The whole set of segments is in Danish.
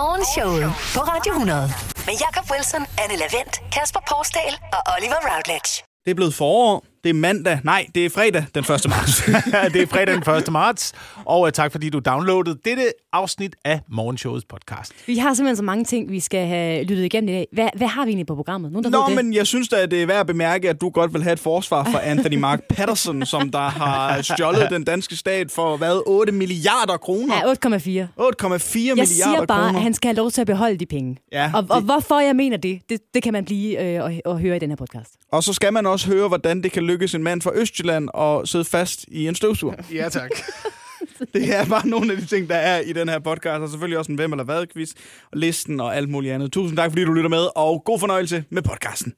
Morgenshowet på Radio 100. Med Jakob Wilson, Anne Lavendt, Kasper Porsdal og Oliver Routledge. Det er blevet forår. Det er mandag. Nej, det er fredag den 1. marts. det er fredag den 1. marts, og uh, tak fordi du downloadede dette afsnit af Morgenshowets podcast. Vi har simpelthen så mange ting, vi skal have lyttet igennem i dag. Hvad, hvad har vi egentlig på programmet? Nogen, der Nå, men jeg synes da, at det er værd at bemærke, at du godt vil have et forsvar for Anthony Mark Patterson, som der har stjålet den danske stat for, hvad, 8 milliarder kroner? Ja, 8,4. 8,4 Jeg milliarder siger bare, kroner. at han skal have lov til at beholde de penge. Ja, og, og det- hvorfor jeg mener det, det, det kan man blive øh, og, og høre i den her podcast. Og så skal man også høre, hvordan det kan lykkes en mand fra Østjylland at sidde fast i en støvsuger. Ja, tak. Det er bare nogle af de ting, der er i den her podcast, og selvfølgelig også en hvem eller hvad quiz, og listen og alt muligt andet. Tusind tak, fordi du lytter med, og god fornøjelse med podcasten.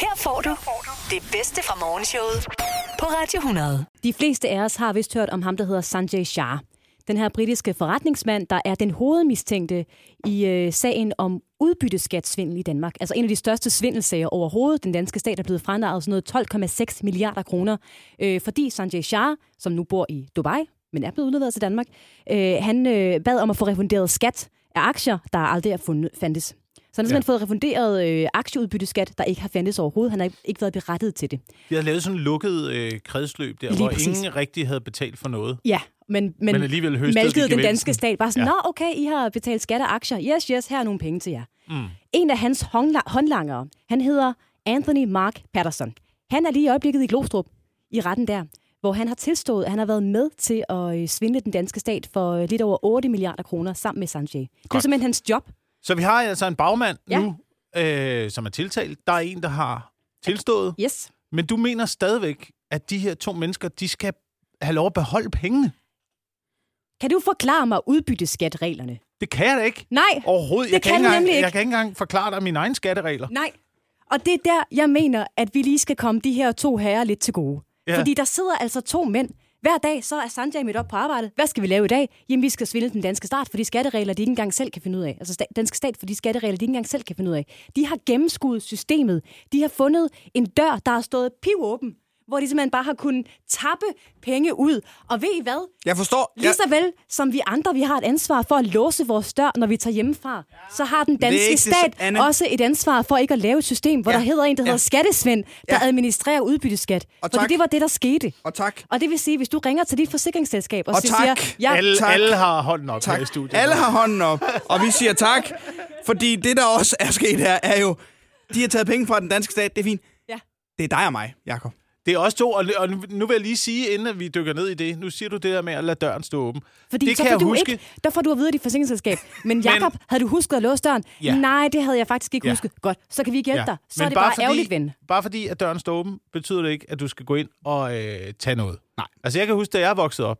Her får du det bedste fra Morgenshowet på Radio 100. De fleste af os har vist hørt om ham, der hedder Sanjay Shah. Den her britiske forretningsmand, der er den hovedmistænkte i øh, sagen om udbytteskatsvindel i Danmark. Altså en af de største svindelsager overhovedet. Den danske stat er blevet franarret sådan noget 12,6 milliarder kroner, øh, fordi Sanjay Shah, som nu bor i Dubai, men er blevet udleveret til Danmark, øh, han øh, bad om at få refunderet skat af aktier, der aldrig er fundet, fandtes. Så han har simpelthen fået refunderet øh, aktieudbytteskat, der ikke har fandtes overhovedet. Han har ikke været berettiget til det. De havde lavet sådan en lukket øh, kredsløb der, Lige hvor præcis. ingen rigtig havde betalt for noget. Ja, men, men, Men alligevel malkede den danske stat bare sådan, Ja. nå okay, I har betalt skat af aktier. Yes, yes, her er nogle penge til jer. Mm. En af hans håndla- håndlangere, han hedder Anthony Mark Patterson. Han er lige i øjeblikket i Glostrup, i retten der, hvor han har tilstået, at han har været med til at øh, svindle den danske stat for øh, lidt over 8 milliarder kroner sammen med Sanjay. Det er Godt. simpelthen hans job. Så vi har altså en bagmand Ja. nu, øh, som er tiltalt. Der er en, der har tilstået. Yes. Men du mener stadigvæk, at de her to mennesker, de skal have lov at beholde pengene? Kan du forklare mig udbytteskatreglerne? Det kan jeg da ikke. Nej, Overhovedet. Det jeg kan ikke du engang, nemlig ikke. Jeg kan ikke engang forklare dig mine egne skatteregler. Nej. Og det er der, jeg mener, at vi lige skal komme de her to herrer lidt til gode. Ja. Fordi der sidder altså to mænd. Hver dag så er Sanjay midt op på arbejde. Hvad skal vi lave i dag? Jamen, vi skal svindle den danske stat for de skatteregler, de ikke engang selv kan finde ud af. Altså sta- danske stat for de skatteregler, de ikke engang selv kan finde ud af. De har gennemskuet systemet. De har fundet en dør, der har stået pivåben, hvor de simpelthen bare har kunnet tappe penge ud. Og ved I hvad? Jeg forstår. Lige så vel som vi andre, vi har et ansvar for at låse vores dør, når vi tager hjemmefra, så har den danske det, stat Anne. også et ansvar for ikke at lave et system, hvor Ja. der hedder en, der hedder Ja. skattesvend, der Ja. administrerer udbytteskat. Og Fordi tak. det var det, der skete. Og tak. Og det vil sige, hvis du ringer til dit forsikringsselskab og, Og så tak. siger, ja, alle, tak. alle har hånden op her i Tak. studiet. Alle har hånden op, og vi siger tak. Fordi det, der også er sket her, er jo, de har taget penge fra den danske stat. Det er fint. Ja. Det er dig og mig, Jakob. Det er også to, og, og nu- vil jeg lige sige, inden vi dykker ned i det, nu siger du det der med at lade døren stå åben. fordi det så kan får jeg du huske. ikke, der får du at vide af dit forsikringsselskab. Men Jakob, havde du husket at låse døren? Ja. Nej, det havde jeg faktisk ikke Ja. husket. Godt, så kan vi hjælpe dig. Så Men er det bare, ærgerligt, fordi, ven. Bare fordi, at døren står åben, betyder det ikke, at du skal gå ind og øh, tage noget. Nej. Altså, jeg kan huske, da jeg voksede op,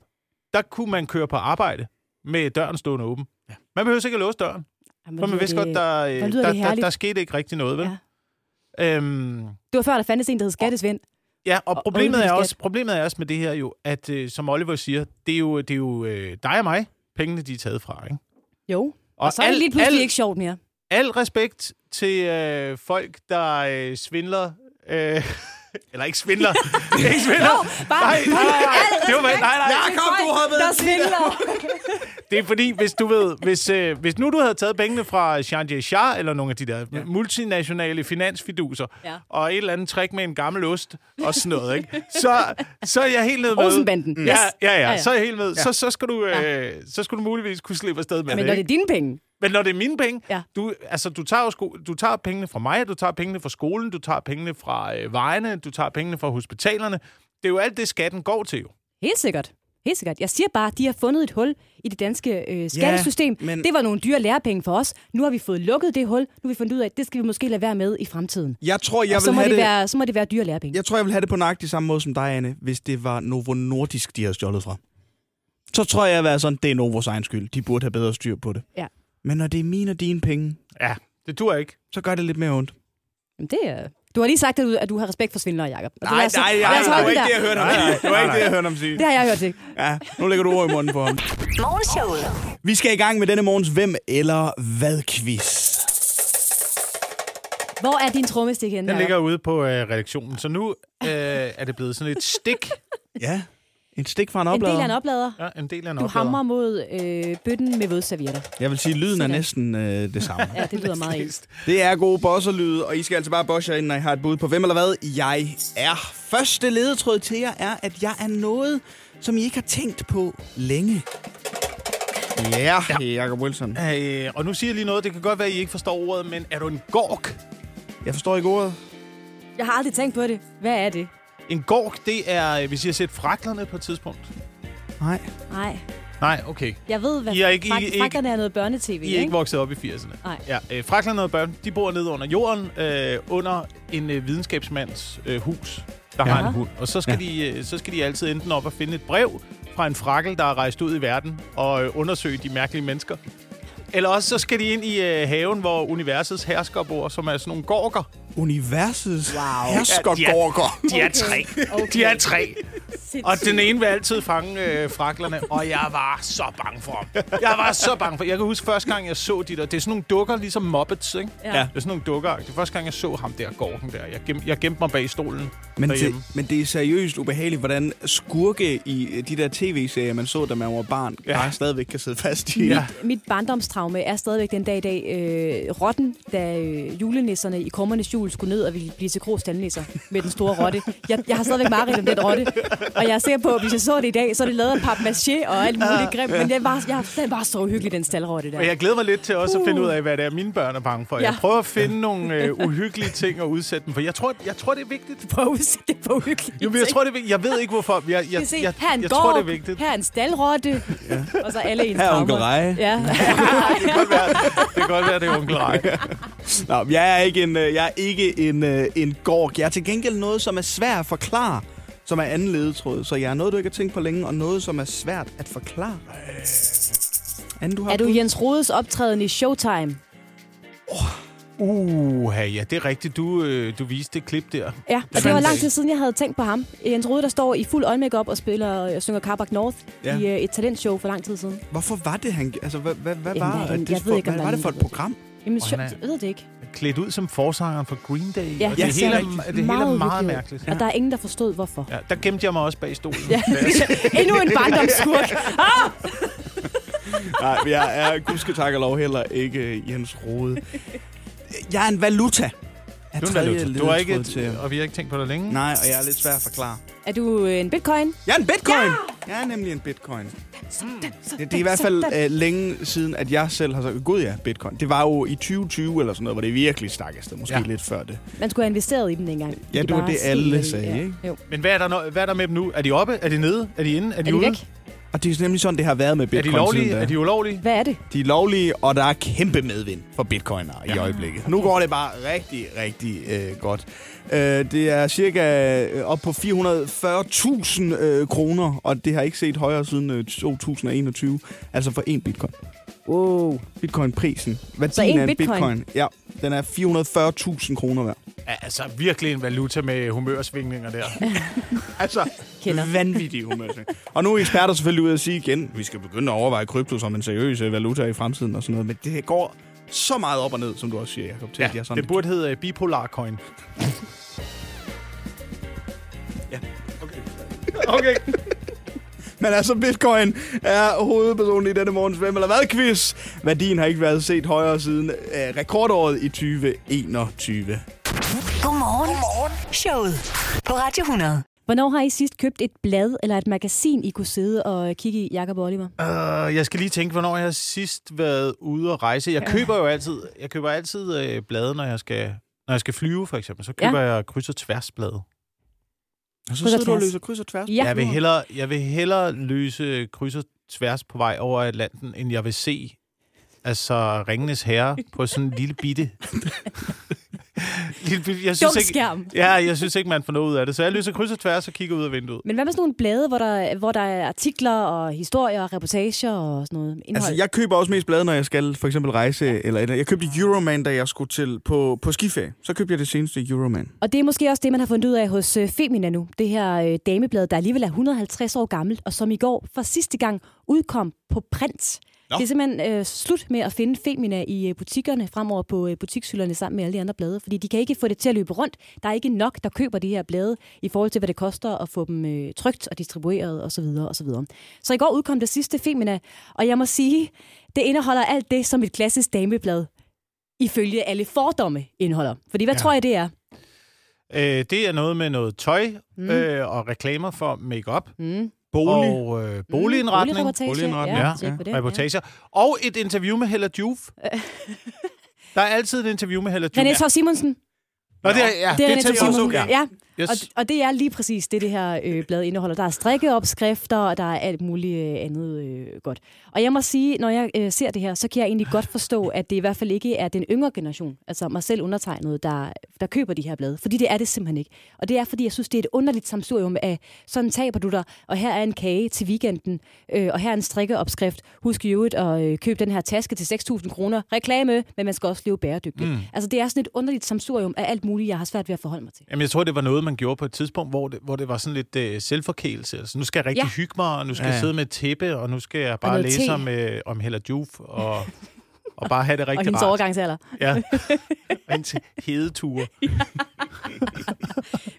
der kunne man køre på arbejde med døren stående åben. Ja. Man behøver ikke at låse døren, Jamen, for man vidste det- godt, der, øh, der, der, herligt. der skete ikke rigtig noget, vel? Ja. Øhm, Det var før, der fandtes en, der hed Skattesvend. Ja, og problemet og er, også, problemet er også med det her jo, at øh, som Oliver siger, det er jo, det er jo øh, dig og mig, pengene de er taget fra, ikke? Jo. Og, Og så er det al- lige pludselig al- ikke sjovt mere. Al respekt til øh, folk, der øh, svindler. Øh, eller ikke svindler. ikke svindler. Bare, Nej, nej, nej. Det var, nej, nej. Jakob, du har der været svindler. Det er fordi, hvis du ved, hvis, øh, hvis nu du havde taget pengene fra Sanjay Shah, eller nogle af de der ja. multinationale finansfiduser, Ja. og et eller andet træk med en gammel ost og sådan noget, ikke? Så, så er jeg helt ned med... Olsenbanden. Ja, Yes. ja, ja, Ja, ja. så er jeg helt med. Så, så, skal du, øh, så skal du muligvis kunne slippe afsted med Men det, når det er dine penge, Men når det er mine penge, Ja. du, altså, du, tager sko- du tager pengene fra mig, du tager pengene fra skolen, du tager pengene fra øh, vejene, du tager pengene fra hospitalerne. Det er jo alt det, skatten går til jo. helt sikkert. Helt sikkert. Jeg siger bare, at de har fundet et hul i det danske øh, skattesystem. men- Det var nogle dyre lærepenge for os. Nu har vi fået lukket det hul. Nu har vi fundet ud af, at det skal vi måske lade være med i fremtiden. Jeg tror, jeg Og så vil må, have det være, så må det være dyre lærepenge. Jeg tror, jeg vil have det på nøjagtig samme måde som dig, Anne, hvis det var Novo Nordisk, de havde stjålet fra. Så tror jeg, at være sådan, det er Novos egen skyld. De burde have bedre styr på det. Ja. Men når det er mine og dine penge, Ja, det dur ikke. så gør det lidt mere ondt. Jamen, det er... Du har lige sagt, at du, at du har respekt for svindlere, Jacob. Og det Nej, os- nej, lad nej, os det var ikke det, jeg hørte ham sige. Det var ikke det, jeg hørte ham sige. Det har jeg hørt til. Ja, nu lægger du ord i munden på ham. Morgenshowet. Vi skal i gang med denne morgens Hvem eller Hvad-quiz. Hvor er din trommestik henne? Den Jacob? ligger ude på øh, redaktionen, så nu øh, er det blevet sådan et stik. Ja. En stik fra en En del oplader. af en oplader. Ja, en del af en Du oplader. hamrer mod øh, bøtten med vådservietter. Jeg vil sige, lyden er Sådan. næsten øh, det samme. Ja, det lyder meget ens. Det er gode bosserlyde, og I skal altså bare bosse jer ind, når I har et bud på hvem eller hvad jeg er. Første ledetråd til jer er, at jeg er noget, som I ikke har tænkt på længe. Ja, ja. Jacob Wilson. Øh, og nu siger jeg lige noget. Det kan godt være, at I ikke forstår ordet, men er du en gork? Jeg forstår ikke ordet. Jeg har aldrig tænkt på det. Hvad er det? En gork, det er, øh, hvis I har set fraklerne på et tidspunkt. Nej. Nej. Nej, okay. Jeg ved, hvad I er ikke- I- frak- ikke- frakkerne er noget børnetv, I er ikke vokset op i 80'erne. Nej. Ja, øh, fraklerne og børn, de bor nede under jorden, øh, under en øh, videnskabsmands øh, hus, der Ja. har en hund. Og så skal, ja. de, øh, så skal de altid enten op og finde et brev fra en frakkel, der er rejst ud i verden, og øh, undersøge de mærkelige mennesker. Eller også så skal de ind i øh, haven, hvor universets hersker bor, som er sådan nogle gorker. Universets wow. Ja, de er- herskergorker. De er Okay. tre. Okay. De er tre. Sindssygt. Og den ene vil altid fange øh, fraklerne, og jeg var så bange for ham. Jeg var så bange for Jeg kan huske første gang, jeg så de der. Det er sådan nogle dukker, ligesom Muppets, ikke? Ja. Ja. Det er sådan nogle dukker. Det er første gang, jeg så ham der, gorken der. Jeg, gem, jeg gemte mig bag stolen Men, det, men det er seriøst ubehageligt, hvordan skurke i øh, de der tv-serier, man så, da man var barn, ja. Bare stadigvæk kan sidde fast i. Ja. Mit barndomstraume er stadigvæk den dag i dag. Øh, rotten, da øh, julenisserne i Kummernes Jul skulle ned og ville blive til Tandnisser med den store rotte. Jeg, jeg har stadigvæk mareridt om den rotte. Og jeg er sikker på, at hvis jeg så det i dag, så er det lavet af papmaché og alt muligt grimt. Men det var, jeg, den var så uhyggelig, den staldrotte der. Men jeg glæder mig lidt til også at finde ud af, hvad det er, mine børn er bange for. Jeg Ja. prøver at finde nogle øh, uhyggelige ting at udsætte dem for. Jeg tror, jeg tror det er vigtigt. Prøv at udsætte det for uhyggeligt. Jo, men jeg tror, det er vigtigt. Jeg ved ikke, hvorfor. Jeg, jeg, Jeg, se, jeg, her er en jeg gorg, tror, det er vigtigt. her er en staldrotte, ja. og så alle ens Her er onkel. Reje. Ja. Det kan godt være, det, kan godt være, det er onkel Rej. Nå, jeg er ikke en, øh, jeg er ikke en, øh, en gork. Jeg er til gengæld noget, som er svært at forklare, som er anden ledetråd. Så jeg er noget, du ikke har tænkt på længe, og noget, som er svært at forklare. Anden, du har Er du bud? Jens Rodes optræden i Showtime? Uh, ja, det er rigtigt. Du, øh, du viste det klip der. Ja, og det var lang tid siden, jeg havde tænkt på ham. Jens Rode, der står i fuld øjenmakeup og spiller og synger Carbac North Ja. i uh, et talentshow for lang tid siden. Hvorfor var det, han... Altså, hvad, hvad, hvad Jamen, var jeg- det, jeg for, ved ikke, hvad var er det for et program? Jamen, Og sjov, han er- jeg ved det ikke. Klædt ud som forsangeren for Green Day. Ja, og ja, det, er hele, er, det hele er Meget meget uhyggeligt. mærkeligt. Og der er ingen, der forstod, hvorfor. Ja, der gemte jeg mig også bag stolen. Ja. Endnu en barndomsskurk. Ah! Nej, jeg er gudske tak og lov heller ikke Jens Rode. Jeg er en valuta. Er Du er tredje valuta. Du har ikke, til. og vi har ikke tænkt på det længe. Nej, og jeg er lidt svær at forklare. Er du øh, en bitcoin? Jeg er en bitcoin! Ja! Jeg er nemlig en bitcoin. Det, det er i hvert fald øh, længe siden, at jeg selv har sagt, gud ja, bitcoin. Det var jo i 2020 eller sådan noget, hvor det virkelig stak afsted. Måske Ja. ja. lidt før det. Man skulle have investeret i dem dengang. Ja, De det var det, alle sagde, ikke? Jo. Men hvad er, der, hvad er der med dem nu? Er de oppe? Er de nede? Er de inde? Er Er de, de ude? væk? Og det er nemlig sådan, det har været med Er bitcoin de lovlige? siden da. Er de ulovlige? Hvad er det? De er lovlige, og der er kæmpe medvind for bitcoiner ja. i øjeblikket. Nu går det bare rigtig, rigtig øh, godt. Øh, det er cirka øh, op på 440.000 øh, kroner, og det har ikke set højere siden øh, 2021. Altså for en bitcoin. Wow. Bitcoin-prisen. Værdien Så en af en bitcoin? bitcoin, ja, den er 440.000 kroner værd. Ja, altså virkelig en valuta med humørsvingninger der. Altså, Kender. vanvittig humør. Og nu er eksperter selvfølgelig ude at sige igen, vi skal begynde at overveje krypto som en seriøs øh, valuta i fremtiden og sådan noget. Men det går så meget op og ned, som du også siger, Jacob. Til, Ja, at jeg sådan, det burde hedde uh, bipolar coin. Okay. Men altså, bitcoin er hovedpersonen i denne morgens Hvem eller hvad quiz. Værdien har ikke været set højere siden øh, rekordåret i 2021. Godmorgen. Godmorgen. Showet på Radio 100. Hvornår har I sidst købt et blad eller et magasin, I kunne sidde og kigge i, Jacob og Oliver? Uh, jeg skal lige tænke, hvornår jeg har sidst været ude og rejse. Jeg køber jo altid, jeg køber altid øh, blade, når jeg skal, når jeg skal flyve, for eksempel. Så køber ja. jeg kryds- og tværsblade. Og så sidder du og tværs. løser kryds og tværs. Ja. Jeg vil hellere, jeg vil hellere løse kryds og tværs på vej over Atlanten, end jeg vil se altså Ringenes Herre på sådan en lille bitte... jeg Dum ikke, skærm. Ja, jeg synes ikke, man får noget ud af det. Så jeg løser kryds og tværs og kigger ud af vinduet. Men hvad med sådan nogle blade, hvor der, hvor der er artikler og historier og reportager og sådan noget indhold? Altså, jeg køber også mest blade, når jeg skal for eksempel rejse. Ja. Eller, eller jeg købte Euroman, da jeg skulle til på, på skiferie. Så købte jeg det seneste Euroman. Og det er måske også det, man har fundet ud af hos øh, Femina nu. Det her øh, dameblad, der alligevel er 150 år gammelt, og som i går for sidste gang udkom på print. Nå. Det er simpelthen øh, slut med at finde Femina i øh, butikkerne fremover på øh, butikshylderne sammen med alle de andre blade, fordi de kan ikke få det til at løbe rundt. Der er ikke nok, der køber de her blade i forhold til, hvad det koster at få dem øh, trygt og distribueret osv. osv. Så i går udkom det sidste Femina, og jeg må sige, det indeholder alt det, som et klassisk dameblad ifølge alle fordomme indeholder. Fordi hvad ja. tror jeg, det er? Øh, det er noget med noget tøj mm. øh, og reklamer for makeup. Mm. Bolig. Og øh, boligindretning. Mm, boligindretning. Ja, ja, ja. reportager. Og et interview med Hella Juf. Der er altid et interview med Hella Juf. René Simonsen. Nå, det er, ja, det er, det er Simonsen. Ja. ja. Yes. Og, og det er lige præcis det, det her øh, blad indeholder. Der er strikkeopskrifter, og der er alt muligt øh, andet øh, godt. Og jeg må sige, når jeg øh, ser det her, så kan jeg egentlig godt forstå, at det i hvert fald ikke er den yngre generation, altså mig selv undertegnet, der, der køber de her blade. Fordi det er det simpelthen ikke. Og det er, fordi jeg synes, det er et underligt samsurium af, sådan taber du dig, og her er en kage til weekenden, øh, og her er en strikkeopskrift. Husk jo at øh, købe den her taske til 6.000 kroner. Reklame, men man skal også leve bæredygtigt. Mm. Altså det er sådan et underligt samsurium af alt muligt, jeg har svært ved at forholde mig til. Jamen jeg tror, det var noget, man gjorde på et tidspunkt, hvor det, hvor det var sådan lidt øh, selvforkælelse. Altså, nu skal jeg rigtig ja. hygge mig, og nu skal ja. jeg sidde med et tæppe, og nu skal jeg bare læse om, øh, om Hella Juf, og, og bare have det rigtig Og hendes rart. overgangsalder. Ja, og hendes hedeture.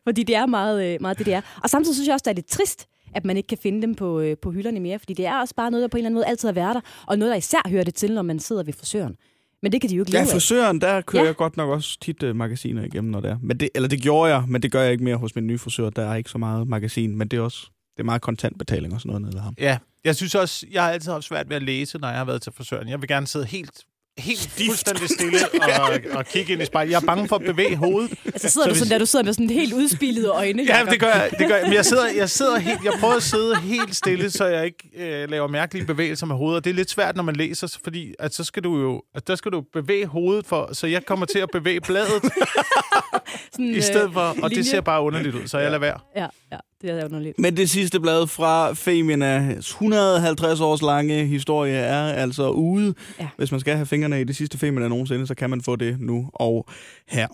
fordi det er meget, øh, meget det, det er. Og samtidig synes jeg også, det er lidt trist, at man ikke kan finde dem på, øh, på hylderne mere, fordi det er også bare noget, der på en eller anden måde altid har været der, og noget, der især hører det til, når man sidder ved frisøren. Men det kan de jo ikke Ja, frisøren, der kører ja. jeg godt nok også tit uh, magasiner igennem, når det er. Men det, eller det gjorde jeg, men det gør jeg ikke mere hos min nye frisør. Der er ikke så meget magasin, men det er også det er meget kontantbetaling og sådan noget nede ved ham. Ja, jeg synes også, jeg har altid haft svært ved at læse, når jeg har været til frisøren. Jeg vil gerne sidde helt helt fuldstændig stille og, og kigge ind i spejlet. Jeg er bange for at bevæge hovedet. Altså sidder så du hvis... sådan der, du sidder med sådan helt udspillede øjne? Ja, det gør jeg. Det gør jeg. Men jeg sidder, jeg sidder helt, jeg prøver at sidde helt stille, så jeg ikke øh, laver mærkelige bevægelser med hovedet. Og det er lidt svært, når man læser, fordi at så skal du jo, at der skal du bevæge hovedet, for, så jeg kommer til at bevæge bladet sådan, i stedet for, og linje. det ser bare underligt ud, så jeg lader være. Ja, ja. Det er underligt. Men det sidste blad fra Feminas 150 års lange historie er altså ude. Ja. Hvis man skal have fingrene i det sidste Femina nogensinde, så kan man få det nu og her.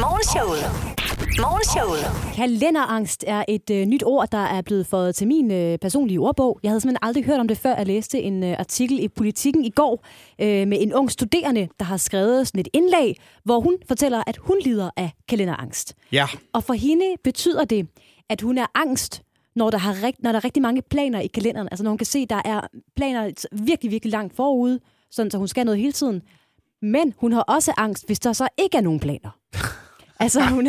Morgenshowet. Morgenshowet. Kalenderangst er et øh, nyt ord, der er blevet fået til min øh, personlige ordbog. Jeg havde simpelthen aldrig hørt om det, før jeg læste en øh, artikel i Politiken i går øh, med en ung studerende, der har skrevet sådan et indlæg, hvor hun fortæller, at hun lider af kalenderangst. Ja. Og for hende betyder det, at hun er angst, når der, har rigt, når der er rigtig mange planer i kalenderen. Altså når hun kan se, at der er planer virkelig, virkelig langt forude, sådan, så hun skal noget hele tiden. Men hun har også angst, hvis der så ikke er nogen planer. altså, hun,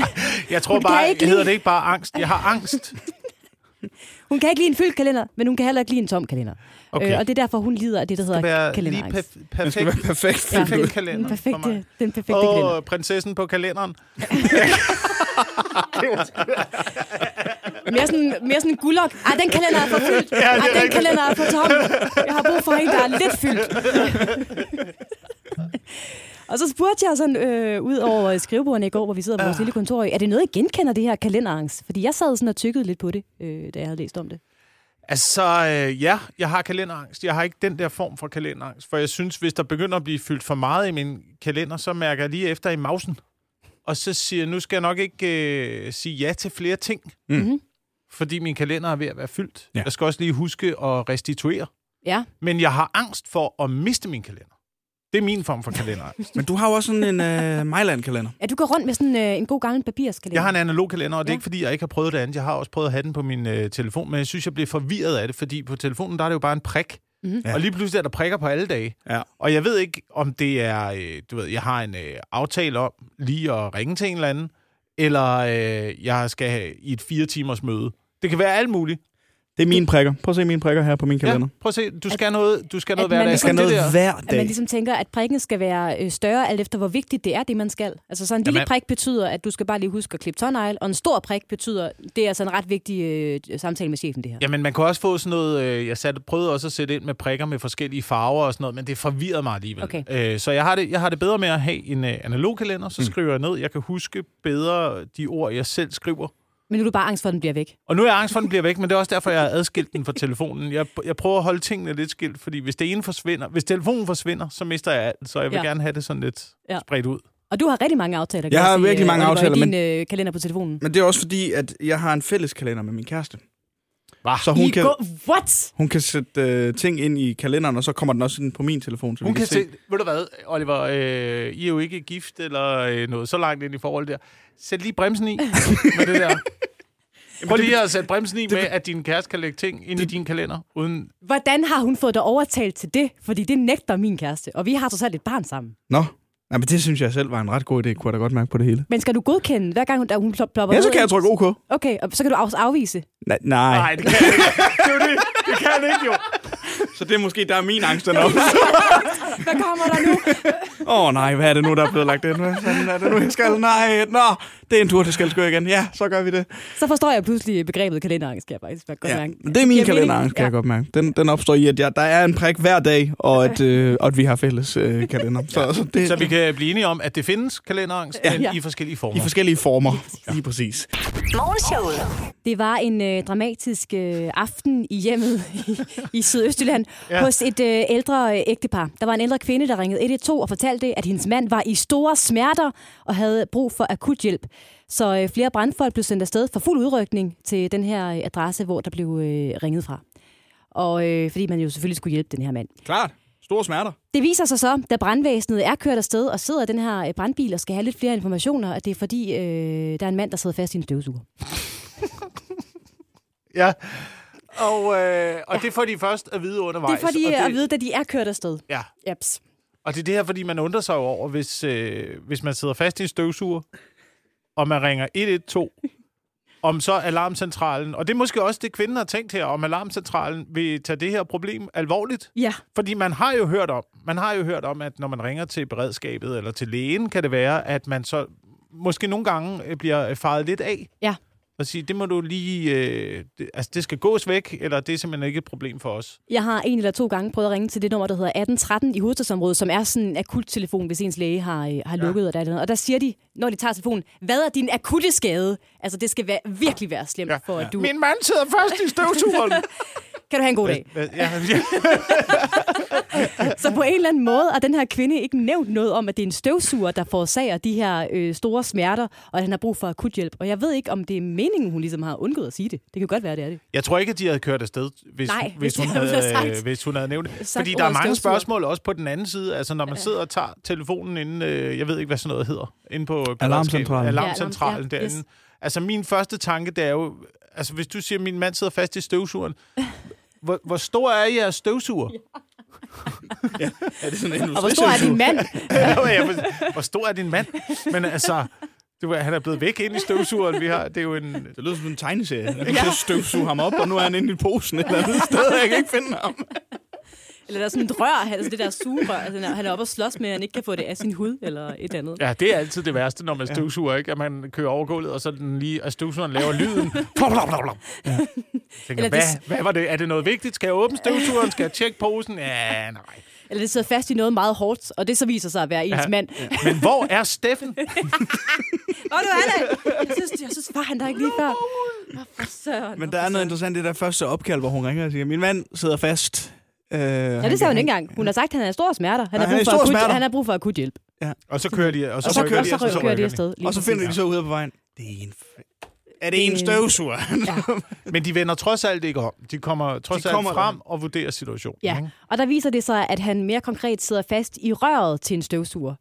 jeg tror hun bare, ikke hedder det ikke bare angst. Jeg har angst. hun kan ikke lide en fyldt kalender, men hun kan heller ikke lide en tom kalender. Okay. Øh, og det er derfor, hun lider af det, der hedder kalenderangst. Lige perfekt. Skal være perfekt. Ja, perfekt kalender den perfekte, den perfekte oh, kalender. prinsessen på kalenderen. mere sådan, mere sådan en guldok. Ej, den kalender er for fyldt. Ja, Ej, den kalender er for tom. Jeg har brug for en, der er lidt fyldt. Og så spurgte jeg sådan øh, ud over skrivebordene i går, hvor vi sidder på vores lille kontor, er det noget, I genkender det her kalenderangst? Fordi jeg sad sådan og tykkede lidt på det, øh, da jeg havde læst om det. Altså, øh, ja, jeg har kalenderangst. Jeg har ikke den der form for kalenderangst, for jeg synes, hvis der begynder at blive fyldt for meget i min kalender, så mærker jeg lige efter i mausen. Og så siger jeg, nu skal jeg nok ikke øh, sige ja til flere ting, Mm-hmm. Fordi min kalender er ved at være fyldt. Ja. Jeg skal også lige huske at restituere. Ja. Men jeg har angst for at miste min kalender. Det er min form for kalenderangst. Men du har jo også sådan en øh, Mejland-kalender. Ja, du går rundt med sådan øh, en god gammel papirskalender. Jeg har en analog kalender, og det er Ja. ikke, fordi jeg ikke har prøvet det andet. Jeg har også prøvet at have den på min øh, telefon, men jeg synes, jeg bliver forvirret af det, fordi på telefonen, der er det jo bare en prik. Mhm. Ja. Og lige pludselig er der prikker på alle dage. Ja. Og jeg ved ikke, om det er, øh, du ved, jeg har en øh, aftale om lige at ringe til en eller anden, eller øh, jeg skal have i et fire timers møde. Det kan være alt muligt. Det er mine prikker. Prøv at se mine prikker her på min kalender. Ja, prøv at se, du skal noget, du skal noget at hver man dag. ligesom- skal noget der- hver At dag. man ligesom tænker, at prikken skal være øh, større, alt efter hvor vigtigt det er, det man skal. Altså sådan en lille Jamen- prik betyder, at du skal bare lige huske at klippe tårnegl, og en stor prik betyder, det er altså en ret vigtig øh, samtale med chefen, det her. Jamen, man kan også få sådan noget... Øh, jeg satte, prøvede også at sætte ind med prikker med forskellige farver og sådan noget, men det forvirrede mig alligevel. Okay. Øh, så jeg har, det, jeg har det bedre med at have en øh, analog kalender, så skriver jeg ned. Jeg kan huske bedre de ord, jeg selv skriver. Men nu er du bare angst for, at den bliver væk. Og nu er jeg angst for, at den bliver væk, men det er også derfor, jeg har adskilt den fra telefonen. Jeg, jeg prøver at holde tingene lidt skilt, fordi hvis det ene forsvinder, hvis telefonen forsvinder, så mister jeg alt. Så jeg vil Ja. gerne have det sådan lidt Ja. spredt ud. Og du har rigtig mange aftaler. kan Jeg har sige, virkelig øh, mange Oliver, aftaler, i din øh, kalender på telefonen. Men det er også fordi, at jeg har en fælles kalender med min kæreste. Hva? Så hun I kan, what? hun kan sætte øh, ting ind i kalenderen, og så kommer den også ind på min telefon. Så Hun vi kan se. se, ved du hvad, Oliver, øh, I er jo ikke gift eller øh, noget så langt ind i forhold der. Sæt lige bremsen i med det der. Prøv lige at sætte bremsen i med, at din kæreste kan lægge ting ind i din kalender, uden... Hvordan har hun fået dig overtalt til det? Fordi det nægter min kæreste, og vi har så et barn sammen. Nå, ja, men det synes jeg selv var en ret god idé, kunne jeg da godt mærke på det hele. Men skal du godkende, hver gang hun, da hun plop- plopper Ja, så kan jeg trykke OK. Okay, og så kan du også afvise. Nej, nej. Nej, det kan jeg ikke. Det, er det. det kan han ikke jo. Så det er måske, der er min angst den op. Hvad kommer der nu? Åh oh, nej, hvad er det nu, der er blevet lagt ind? Hvad er det nu, jeg skal? Nej, nå, det er en tur til Skelskør igen. Ja, så gør vi det. Så forstår jeg pludselig begrebet kalenderangst, kan jeg faktisk godt Ja, mærke. det er min kalenderangst, kan jeg godt mærke. Den, den opstår i, at jeg, der er en prik hver dag, og at, øh, og at vi har fælles øh, kalender. Så, så det Så vi kan blive enige om, at det findes kalenderangst, Ja. men Ja. i forskellige i former. forskellige former. Lige præcis. Morgenshowet. Det var en øh, dramatisk øh, aften i hjemmet i, i Sydøstjylland ja. Ja. hos et øh, ældre øh, ægtepar. Der var en ældre kvinde, der ringede 112 og fortalte, at hendes mand var i store smerter og havde brug for akut hjælp. Så øh, flere brandfolk blev sendt afsted for fuld udrykning til den her øh, adresse, hvor der blev øh, ringet fra. Og øh, fordi man jo selvfølgelig skulle hjælpe den her mand. Klart. Store smerter. Det viser sig så, da brandvæsenet er kørt afsted og sidder i den her øh, brandbil og skal have lidt flere informationer, at det er fordi, øh, der er en mand, der sidder fast i en støvsuger. Ja. Og, øh, og ja. det får de først at vide undervejs. Det er fordi og det, at vide, da de er kørt afsted. Ja. Jeps. Og det er det her, fordi man undrer sig over, hvis, øh, hvis man sidder fast i en støvsuger, og man ringer 112, om så alarmcentralen, og det er måske også det, kvinden har tænkt her, om alarmcentralen vil tage det her problem alvorligt. Ja. Fordi man har jo hørt om, man har jo hørt om, at når man ringer til beredskabet eller til lægen, kan det være, at man så måske nogle gange øh, bliver faret lidt af. Ja. Og sige, det må du lige, øh, det, altså det skal gås væk, eller det er simpelthen ikke et problem for os. Jeg har en eller to gange prøvet at ringe til det nummer, der hedder 1813 i hovedstadsområdet, som er sådan en akut telefon, hvis ens læge har, øh, har lukket. Og, der, og der siger de, når de tager telefonen, hvad er din akutte skade? Altså, det skal være, virkelig være slemt, ja. for at du... Min mand sidder fast i støvsugeren. Kan du have en god dag? Ja, ja. Så på en eller anden måde har den her kvinde ikke nævnt noget om, at det er en støvsuger, der forårsager de her øh, store smerter, og at han har brug for akut hjælp. Og jeg ved ikke, om det er meningen, hun ligesom har undgået at sige det. Det kan godt være, det er det. Jeg tror ikke, at de havde kørt afsted, hvis, Nej, hvis, hvis hun, de havde havde, sagt- øh, hvis hun havde nævnt det. Fordi der er mange støvsuger. spørgsmål også på den anden side. Altså, når man sidder og tager telefonen inden, øh, jeg ved ikke, hvad sådan noget hedder, inde på. Alarmcentralen. Alarmcentralen Ja, alarm- ja, derinde. yes. Altså, min første tanke, det er jo, altså, hvis du siger, at min mand sidder fast i støvsugeren, hvor, hvor stor er jeres støvsuger? Er det sådan en Og hvor stor er din mand? Ja. vil- hvor stor er din mand? Men altså, det var, han er blevet væk ind i støvsugeren. Vi har, det er jo en... Det lyder som en tegneserie. Jeg kan støvsuge ham op, og nu er han inde i posen et eller andet sted, og jeg kan ikke finde ham. Eller der er sådan et rør, altså det der sugerør, altså, han er- oppe og slås med, at han ikke kan få det af sin hud, eller et eller andet. Ja, det er altid det værste, når man støvsuger, ikke? At man kører over gulvet, og så den lige, at støvsugeren laver lyden. Plop, plop, plop, plop. Ja. Tænker, Eller hvad, det- hvad var det? Er det noget vigtigt? Skal jeg åbne støvsugeren? Skal jeg tjekke posen? Ja, nej. Eller det sidder fast i noget meget hårdt, og det så viser sig at være ens Ja. ja. mand. Men hvor er Steffen? Åh, du er det! Jeg synes, jeg synes var han der ikke lige før. Søren. Men der er noget interessant i det der første opkald, hvor hun ringer og siger, min mand sidder fast. Øh, Ja, det sagde hun ikke engang. Hun har sagt, at han er i store smerter. Han, Ja, har er brug for akut, smerter. han har brug for akut hjælp. Og så kører de, og så, Og så kører Og de så, og så kører de afsted. lige Og så finder de så ud af på vejen. Det er en... Er det en støvsuger? Men de vender trods alt ikke om. De kommer trods De alt kommer frem og vurderer situationen. Ja, ikke? og der viser det sig, at han mere konkret sidder fast i røret til en støvsuger.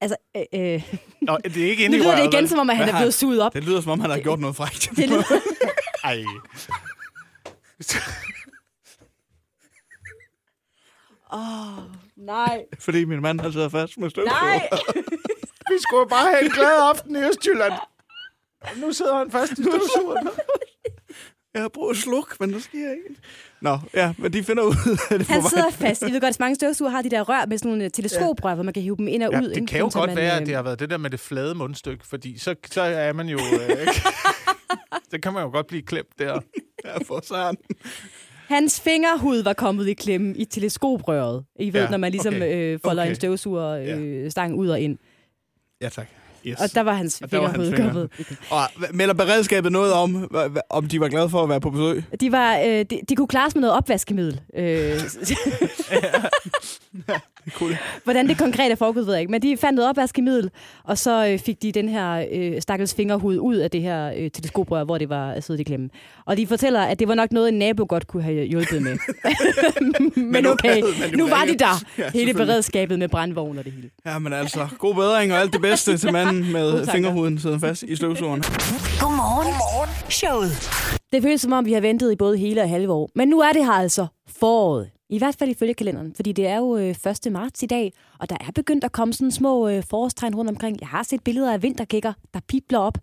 Altså, øh, øh. Nå, det er ikke nu inde i lyder det igen, vel? som om, at han Hvad er har- blevet suget op. Det lyder, som om han har gjort noget frækt. Det lyder, Ej. nej, Fordi min mand har siddet fast med støvsuger. nej. Vi skulle bare have en glad aften i Østjylland. Og nu sidder han fast i støvsugeren. Jeg har prøvet at slukke, men det sker ikke. Nå, ja, men de finder ud af det på Han vej. sidder fast. Jeg ved godt, at mange støvsuger har de der rør med sådan nogle øh, teleskoprør, hvor man kan hive dem ind og Ja, ud. det ikke? kan jo så godt man, være, øh, at det har været det der med det flade mundstykke, fordi så, så er man jo... Øh, ikke? det kan man jo godt blive klemt der. Ja, for sådan. Hans fingerhud var kommet i klemme i teleskoprøret. I ved, Ja, ja, når man ligesom okay. øh, folder Okay. en støvsugerstang øh, stang ud og ind. Ja, tak. Yes. Og der var hans finger. kommet. Og melder beredskabet noget om, om de var glade for at være på besøg? De, var, øh, de, de kunne klares med noget opvaskemiddel. Øh, Cool. hvordan det konkret er foregået, ved jeg ikke. Men de fandt noget opvaskemiddel, og så øh, fik de den her øh, stakkels fingerhud ud af det her øh, teleskoprør, hvor det var siddet i klemme. Og de fortæller, at det var nok noget, en nabo godt kunne have hjulpet med. Men okay, nu var de der. Ja, Hele beredskabet med brandvogn og det hele. Ja, men altså, god bedring og alt det bedste til manden med tanker. fingerhuden sidder fast i støvsugeren. Godmorgen. Godmorgen. Showet. Det føles som om, vi har ventet i både hele og halve år. Men nu er det her altså foråret. I hvert fald ifølge kalenderen, fordi det er jo øh, 1. marts i dag, og der er begyndt at komme sådan små øh, forårstegn rundt omkring. Jeg har set billeder af vintergækker, der pipler op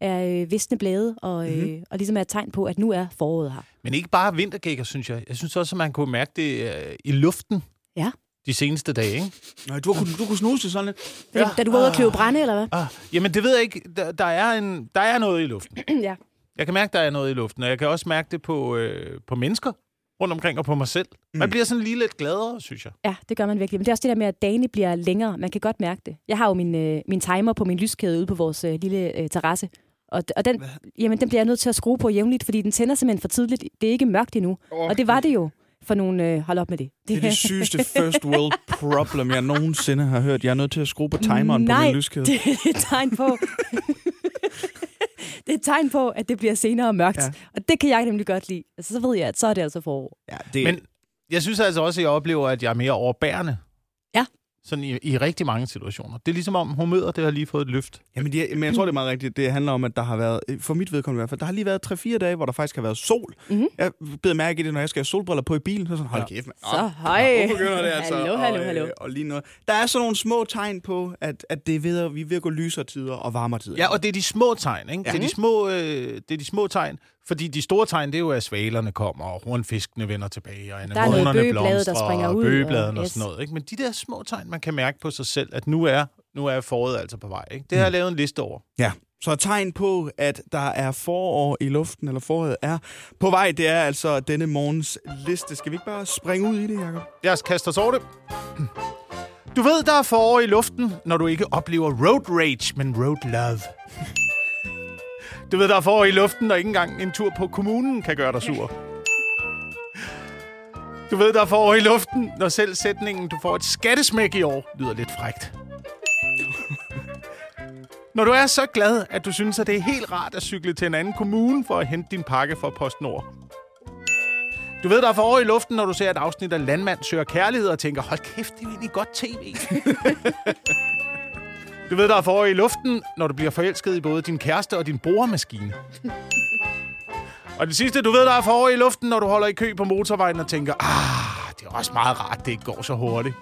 af øh, visne blade, og, øh, mm-hmm. og ligesom er et tegn på, at nu er foråret her. Men ikke bare vintergækker, synes jeg. Jeg synes også, at man kunne mærke det øh, i luften Ja. De seneste dage, ikke? Nå, du kunne, du kunne snuse sådan lidt. Ja. Da du var ude og købe brænde, eller hvad? Ah, jamen, det ved jeg ikke. Der, der, er en, der er noget i luften. ja. Jeg kan mærke, der er noget i luften, og jeg kan også mærke det på, øh, på mennesker rundt omkring og på mig selv. Man bliver sådan lige lidt gladere, synes jeg. ja, det gør man virkelig. Men det er også det der med, at dagene bliver længere. Man kan godt mærke det. Jeg har jo min, øh, min timer på min lyskæde ude på vores øh, lille øh, terrasse. Og, og den, jamen, den bliver jeg nødt til at skrue på jævnligt, fordi den tænder simpelthen for tidligt. Det er ikke mørkt endnu. Åh, Og det var det jo for nogle... Øh, hold op med det. Det er det sygeste first world problem, jeg nogensinde har hørt. Jeg er nødt til at skrue på timeren Nej, på min lyskæde. det er et tegn på... det er et tegn på, at det bliver senere mørkt. Ja. Ja. Og det kan jeg nemlig godt lide. Altså, så ved jeg, at så er det altså forår. Ja, det, Men jeg synes altså også, at jeg oplever, at jeg er mere overbærende. Ja. Sådan i, i rigtig mange situationer. Det er ligesom om humøret, det har lige fået et løft. Jamen, det, men jeg tror, det er meget rigtigt. Det handler om, at der har været, for mit vedkommende i hvert fald, der har lige været 3-4 dage, hvor der faktisk har været sol. Mhm. Jeg beder mærke i det, når jeg skal have solbriller på i bilen. Så jeg sådan, hold Ja. kæft, mand. Så, hej. Nu begynder det altså. Hallo, og, hallo, øh, hallo. Og lige noget. Der er sådan nogle små tegn på, at, at det er ved, at vi er ved at gå lysere tider og varmere tider. Ja, og det er de små tegn, ikke? Ja. Det, er de små, øh, det er de små tegn, fordi de store tegn, det er jo, at svalerne kommer, og hornfiskene vender tilbage, og er anemonerne bøgeblade, der blomstrer, springer og ud, bøgebladene og, og- sådan noget. Ikke? Men de der små tegn, man kan mærke på sig selv, at nu er, nu er foråret altså på vej. Ikke? Det har jeg lavet en liste over. Ja, så et tegn på, at der er forår i luften, eller foråret er på vej, det er altså denne morgens liste. Skal vi ikke bare springe ud i det, Jacob? Jeg kaster os over det. Du ved, der er forår i luften, når du ikke oplever road rage, men road love. Du ved, der er forår i luften, når ikke engang en tur på kommunen kan gøre dig sur. Du ved, der er forår i luften, når selv sætningen, du får et skattesmæk i år, lyder lidt frægt. Når du er så glad, at du synes, at det er helt rart at cykle til en anden kommune for at hente din pakke fra PostNord. Du ved, der er forår i luften, når du ser et afsnit af Landmand søger kærlighed og tænker, hold kæft, det er egentlig godt tv. du ved, der er forår i luften, når du bliver forelsket i både din kæreste og din boremaskine. og det sidste, du ved, der er forår i luften, når du holder i kø på motorvejen og tænker, ah, det er også meget rart, det ikke går så hurtigt.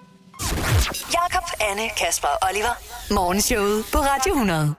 Jakob, Anne, Kasper og Oliver. Morgenshowet på Radio 100.